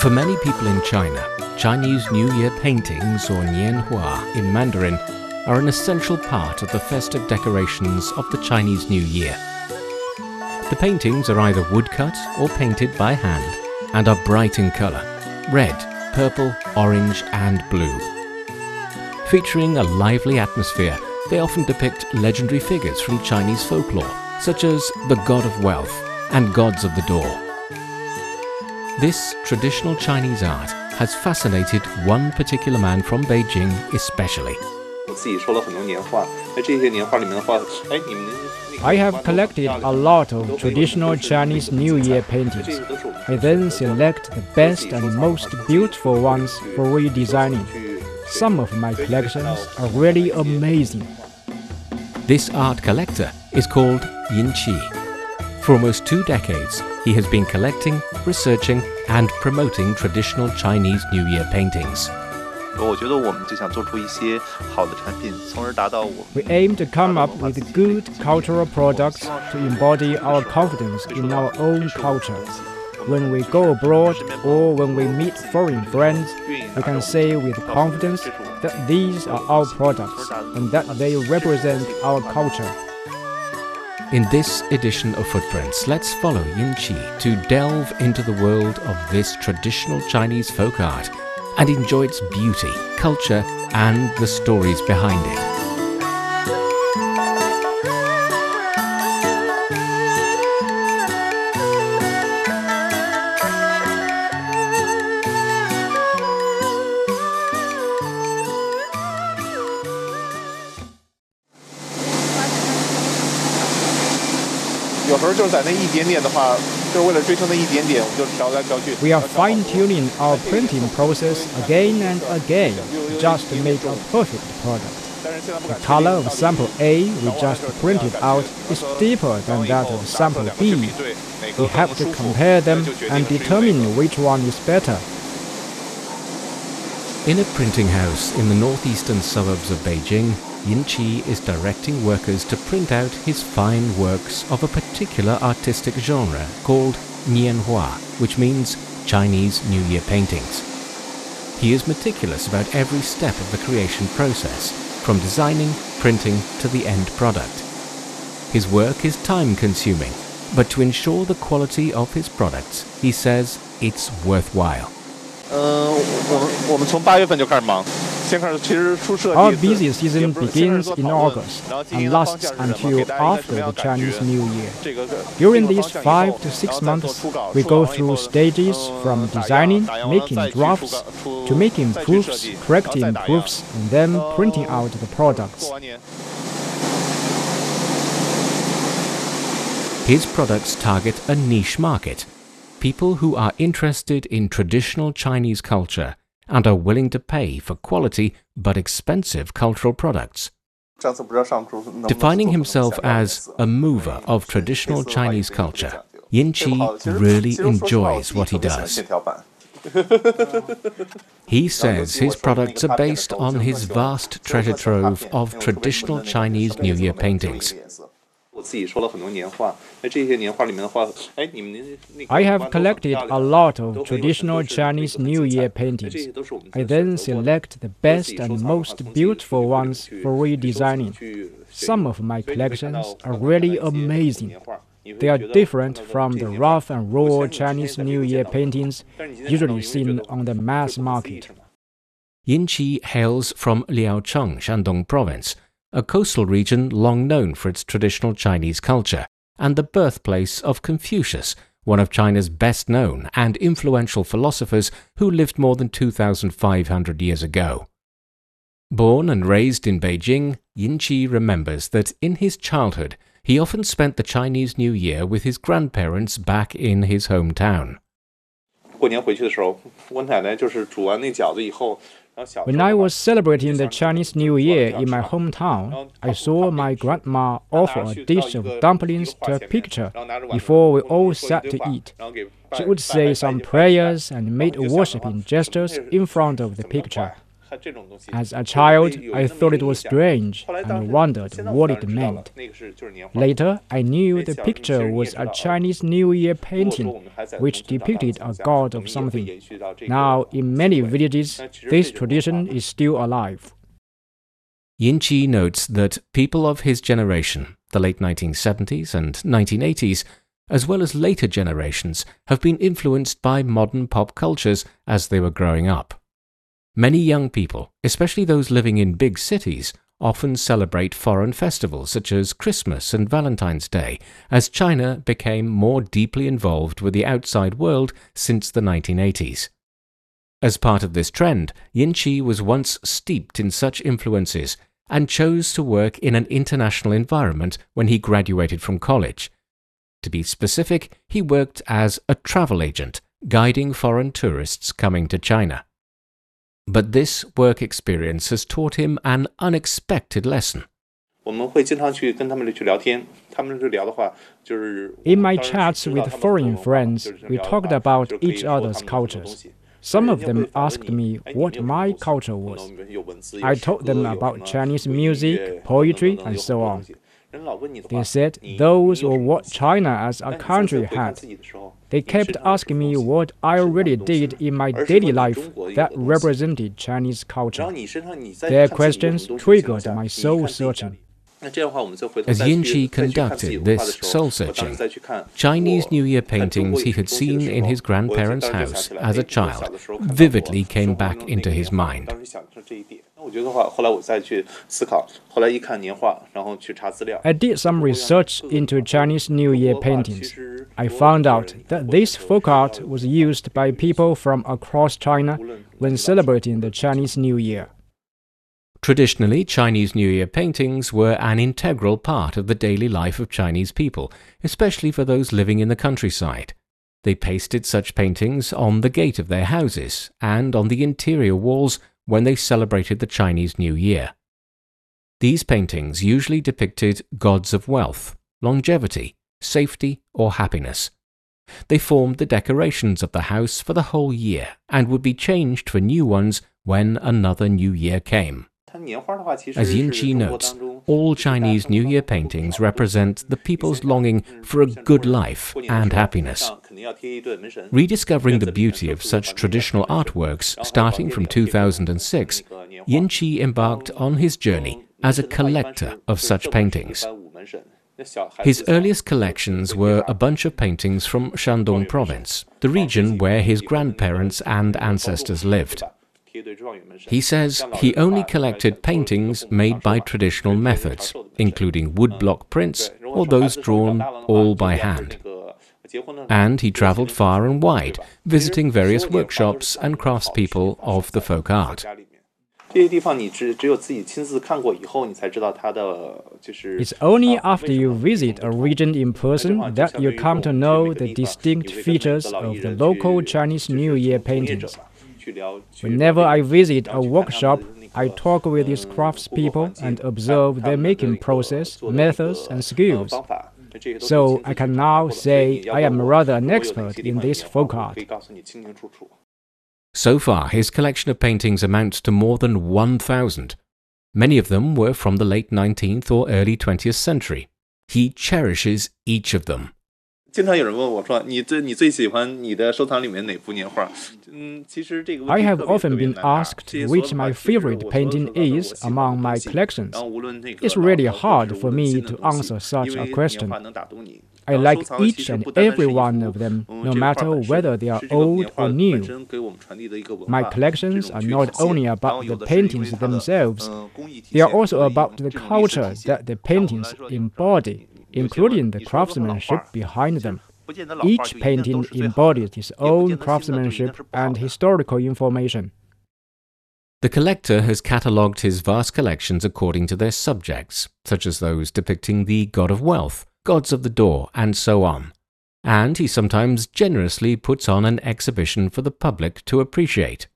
For many people in China, Chinese New Year paintings, or Nianhua in Mandarin, are an essential part of the festive decorations of the Chinese New Year. The paintings are either woodcut or painted by hand and are bright in colour red, purple, orange, and blue. Featuring a lively atmosphere, they often depict legendary figures from Chinese folklore, such as the god of wealth and gods of the door. This traditional Chinese art has fascinated one particular man from Beijing especially. I have collected a lot of traditional Chinese New Year paintings. I then select the best and most beautiful ones for redesigning. Some of my collections are really amazing. This art collector is called Yin Qi. For almost two decades, he has been collecting, researching, and promoting traditional Chinese New Year paintings. We aim to come up with good cultural products to embody our confidence in our own culture. When we go abroad or when we meet foreign friends, we can say with confidence that these are our products and that they represent our culture. In this edition of Footprints, let's follow Yin Qi to delve into the world of this traditional Chinese folk art and enjoy its beauty, culture, and the stories behind it. We are fine-tuning our printing process again and again just to make a perfect product. The color of sample A we just printed out is deeper than that of sample B. We have to compare them and determine which one is better. In a printing house in the northeastern suburbs of Beijing, Yin Qi is directing workers to print out his fine works of a particular artistic genre called Nianhua, which means Chinese New Year paintings. He is meticulous about every step of the creation process, from designing, printing to the end product. His work is time-consuming, but to ensure the quality of his products, he says it's worthwhile. Uh, 呃，我我们从八月份就开始忙。Uh our busy season begins in August and lasts until after the Chinese New Year. During these five to six months, we go through stages from designing, making drafts, to making proofs, correcting proofs, and then uh, printing out the products. His products target a niche market people who are interested in traditional Chinese culture and are willing to pay for quality but expensive cultural products. Defining himself as a mover of traditional Chinese culture, Yin Qi really enjoys what he does. he says his products are based on his vast treasure trove of traditional Chinese New Year paintings. I have collected a lot of traditional Chinese New Year paintings. I then select the best and most beautiful ones for redesigning. Some of my collections are really amazing. They are different from the rough and raw Chinese New Year paintings usually seen on the mass market. Yin Qi hails from Liaocheng, Shandong province, a coastal region long known for its traditional Chinese culture, and the birthplace of Confucius, one of China's best known and influential philosophers who lived more than 2,500 years ago. Born and raised in Beijing, Yin Qi remembers that in his childhood he often spent the Chinese New Year with his grandparents back in his hometown.，when I was celebrating the Chinese New Year in my hometown, I saw my grandma offer a dish of dumplings to a picture before we all sat to eat. She would say some prayers and made worshipping gestures in front of the picture. As a child, I thought it was strange and wondered what it meant. Later, I knew the picture was a Chinese New Year painting which depicted a god of something. Now, in many villages, this tradition is still alive. Yin Qi notes that people of his generation, the late 1970s and 1980s, as well as later generations, have been influenced by modern pop cultures as they were growing up. Many young people, especially those living in big cities, often celebrate foreign festivals such as Christmas and Valentine's Day, as China became more deeply involved with the outside world since the 1980s. As part of this trend, Yin Qi was once steeped in such influences and chose to work in an international environment when he graduated from college. To be specific, he worked as a travel agent, guiding foreign tourists coming to China. But this work experience has taught him an unexpected lesson. In my chats with foreign friends, we talked about each other's cultures. Some of them asked me what my culture was. I told them about Chinese music, poetry, and so on. They said those were what China as a country had. They kept asking me what I already did in my daily life that represented Chinese culture. Their questions triggered my soul searching. As Yin Qi conducted this soul searching, Chinese New Year paintings he had seen in his grandparents' house as a child vividly came back into his mind. I did some research into Chinese New Year paintings. I found out that this folk art was used by people from across China when celebrating the Chinese New Year. Traditionally, Chinese New Year paintings were an integral part of the daily life of Chinese people, especially for those living in the countryside. They pasted such paintings on the gate of their houses and on the interior walls when they celebrated the Chinese New Year. These paintings usually depicted gods of wealth, longevity, safety, or happiness. They formed the decorations of the house for the whole year and would be changed for new ones when another new year came. As Yin Qi notes, all Chinese New Year paintings represent the people's longing for a good life and happiness. Rediscovering the beauty of such traditional artworks starting from 2006, Yin Qi embarked on his journey as a collector of such paintings. His earliest collections were a bunch of paintings from Shandong province, the region where his grandparents and ancestors lived. He says he only collected paintings made by traditional methods, including woodblock prints or those drawn all by hand. And he traveled far and wide, visiting various workshops and craftspeople of the folk art. It's only after you visit a region in person that you come to know the distinct features of the local Chinese New Year paintings. Whenever I visit a workshop, I talk with these craftspeople and observe their making process, methods, and skills. So I can now say I am rather an expert in this folk art. So far, his collection of paintings amounts to more than 1,000. Many of them were from the late 19th or early 20th century. He cherishes each of them. 经常有人问我说：“你最你最喜欢你的收藏里面哪幅年画？”嗯，其实这个 I have often been asked which my favorite painting is among my collections. It's really hard for me to answer such a question. I like each and every one of them, no matter whether they are old or new. My collections are not only about the paintings themselves, they are also about the culture that the paintings embody including the craftsmanship behind them. Each painting embodies its own craftsmanship and historical information. The collector has catalogued his vast collections according to their subjects, such as those depicting the god of wealth, gods of the door, and so on. And he sometimes generously puts on an exhibition for the public to appreciate.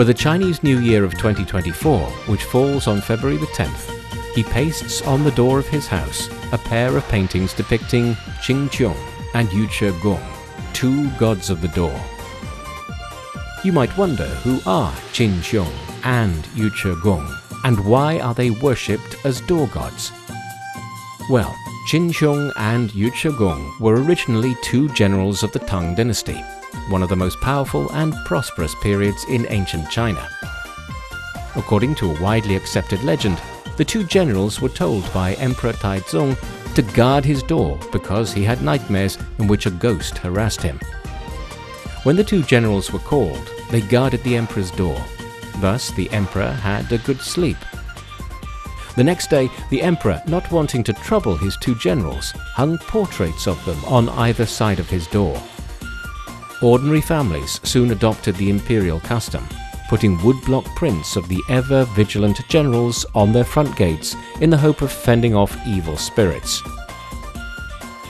For the Chinese New Year of 2024, which falls on February the 10th, he pastes on the door of his house a pair of paintings depicting Qin Qiong and Yuchi Gong, two gods of the door. You might wonder who are Qin Qiong and Yu Gong, and why are they worshipped as door gods? Well, Qin Qiong and Yu Gong were originally two generals of the Tang dynasty, one of the most powerful and prosperous periods in ancient China. According to a widely accepted legend, the two generals were told by Emperor Taizong to guard his door because he had nightmares in which a ghost harassed him. When the two generals were called, they guarded the emperor's door. Thus, the emperor had a good sleep. The next day, the emperor, not wanting to trouble his two generals, hung portraits of them on either side of his door. Ordinary families soon adopted the imperial custom, putting woodblock prints of the ever vigilant generals on their front gates in the hope of fending off evil spirits.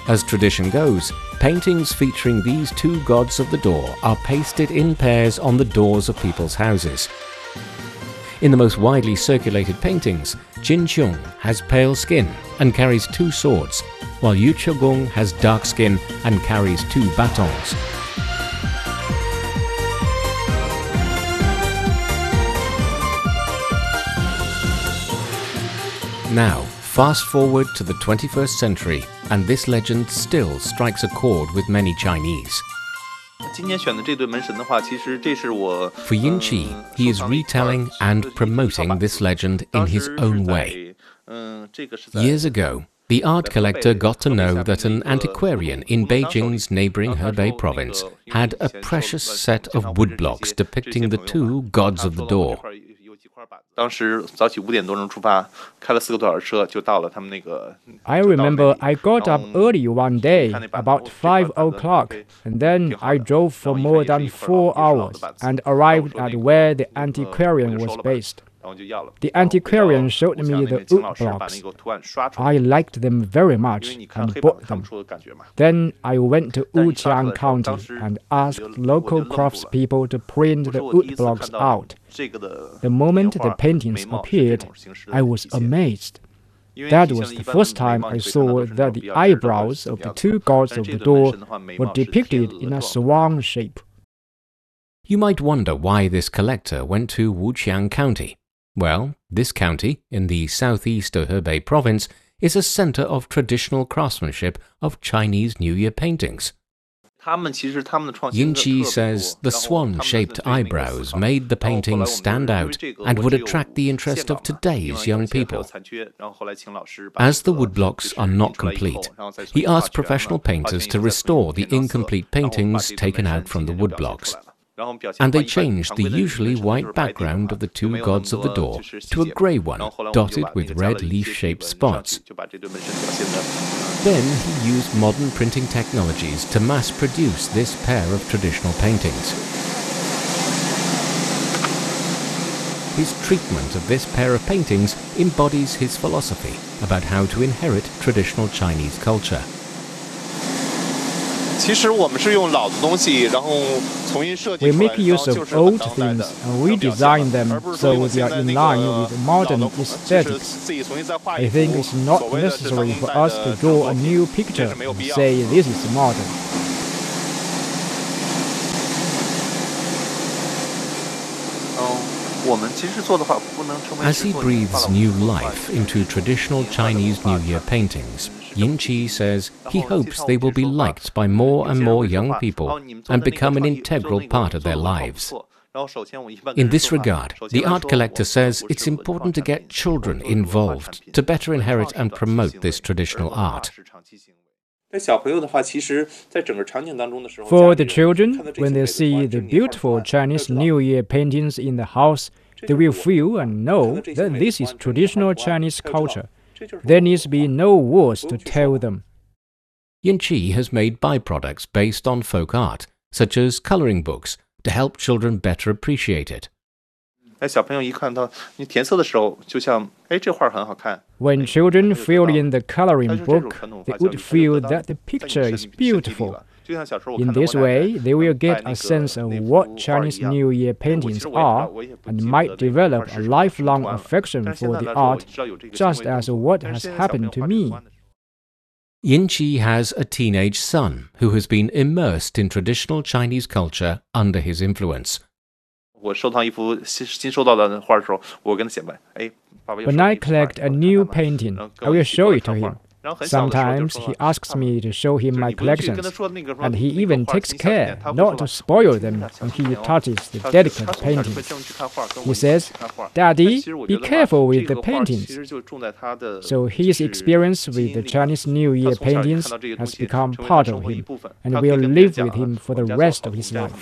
As tradition goes, paintings featuring these two gods of the door are pasted in pairs on the doors of people's houses. In the most widely circulated paintings, Qin Qiong has pale skin and carries two swords, while Yu Gong has dark skin and carries two batons. Now, Fast forward to the 21st century, and this legend still strikes a chord with many Chinese. For Yin Qi, he is retelling and promoting this legend in his own way. Years ago, the art collector got to know that an antiquarian in Beijing's neighboring Hebei province had a precious set of woodblocks depicting the two gods of the door. I remember I got up early one day, about 5 o'clock, and then I drove for more than four hours and arrived at where the antiquarian was based. The antiquarian showed me the wood blocks. I liked them very much and bought them. Then I went to Wuqiang County and asked local craftspeople to print the wood blocks out. The moment the paintings appeared, I was amazed. That was the first time I saw that the eyebrows of the two gods of the door were depicted in a swan shape. You might wonder why this collector went to Wuqiang County. Well, this county, in the southeast of Hebei province, is a center of traditional craftsmanship of Chinese New Year paintings. Yin Qi says the swan-shaped eyebrows made the paintings stand out and would attract the interest of today's young people. As the woodblocks are not complete, he asked professional painters to restore the incomplete paintings taken out from the woodblocks and they changed the usually white background of the two gods of the door to a grey one dotted with red leaf-shaped spots. Then he used modern printing technologies to mass-produce this pair of traditional paintings. His treatment of this pair of paintings embodies his philosophy about how to inherit traditional Chinese culture. We make use of old things and redesign them so they are in line with modern aesthetics. I think it's not necessary for us to draw a new picture and say this is modern. As he breathes new life into traditional Chinese New Year paintings, Yin Qi says he hopes they will be liked by more and more young people and become an integral part of their lives. In this regard, the art collector says it's important to get children involved to better inherit and promote this traditional art. For the children, when they see the beautiful Chinese New Year paintings in the house, they will feel and know that this is traditional Chinese culture there needs to be no words to tell them. Yin Qi has made byproducts based on folk art, such as coloring books, to help children better appreciate it. When children fill in the coloring book, they would feel that the picture is beautiful. In this way, they will get a sense of what Chinese New Year paintings are and might develop a lifelong affection for the art, just as what has happened to me. Yin Qi has a teenage son who has been immersed in traditional Chinese culture under his influence. When I collect a new painting, I will show it to him. Sometimes he asks me to show him my collections, and he even takes care not to spoil them when he touches the delicate paintings. He says, Daddy, be careful with the paintings. So his experience with the Chinese New Year paintings has become part of him, and will live with him for the rest of his life.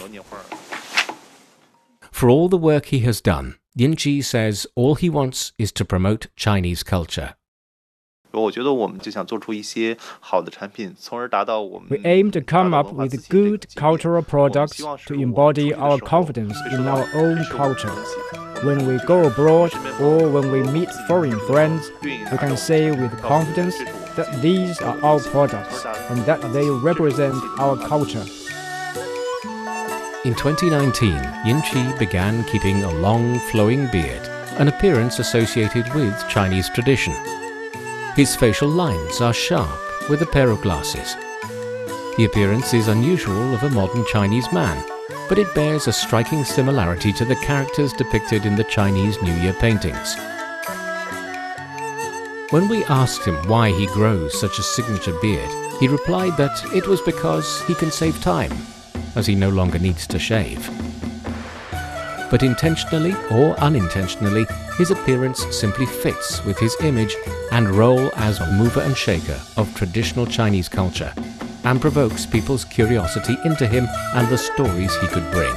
For all the work he has done, Yin Qi says all he wants is to promote Chinese culture. We aim to come up with good cultural products to embody our confidence in our own culture. When we go abroad or when we meet foreign friends, we can say with confidence that these are our products and that they represent our culture. In 2019, Yin Qi began keeping a long flowing beard, an appearance associated with Chinese tradition. His facial lines are sharp with a pair of glasses. The appearance is unusual of a modern Chinese man, but it bears a striking similarity to the characters depicted in the Chinese New Year paintings. When we asked him why he grows such a signature beard, he replied that it was because he can save time, as he no longer needs to shave but intentionally or unintentionally, his appearance simply fits with his image and role as mover and shaker of traditional Chinese culture, and provokes people's curiosity into him and the stories he could bring.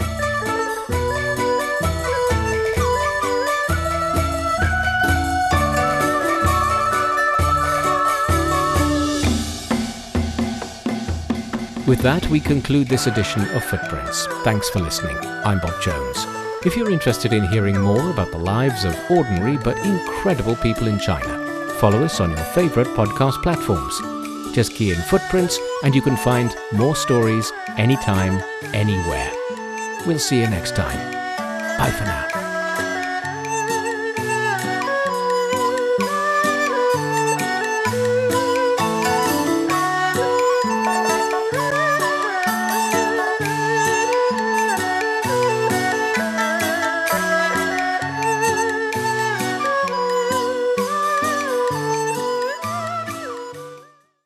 With that, we conclude this edition of Footprints. Thanks for listening. I'm Bob Jones. If you're interested in hearing more about the lives of ordinary but incredible people in China, follow us on your favorite podcast platforms. Just key in footprints and you can find more stories anytime, anywhere. We'll see you next time. Bye for now.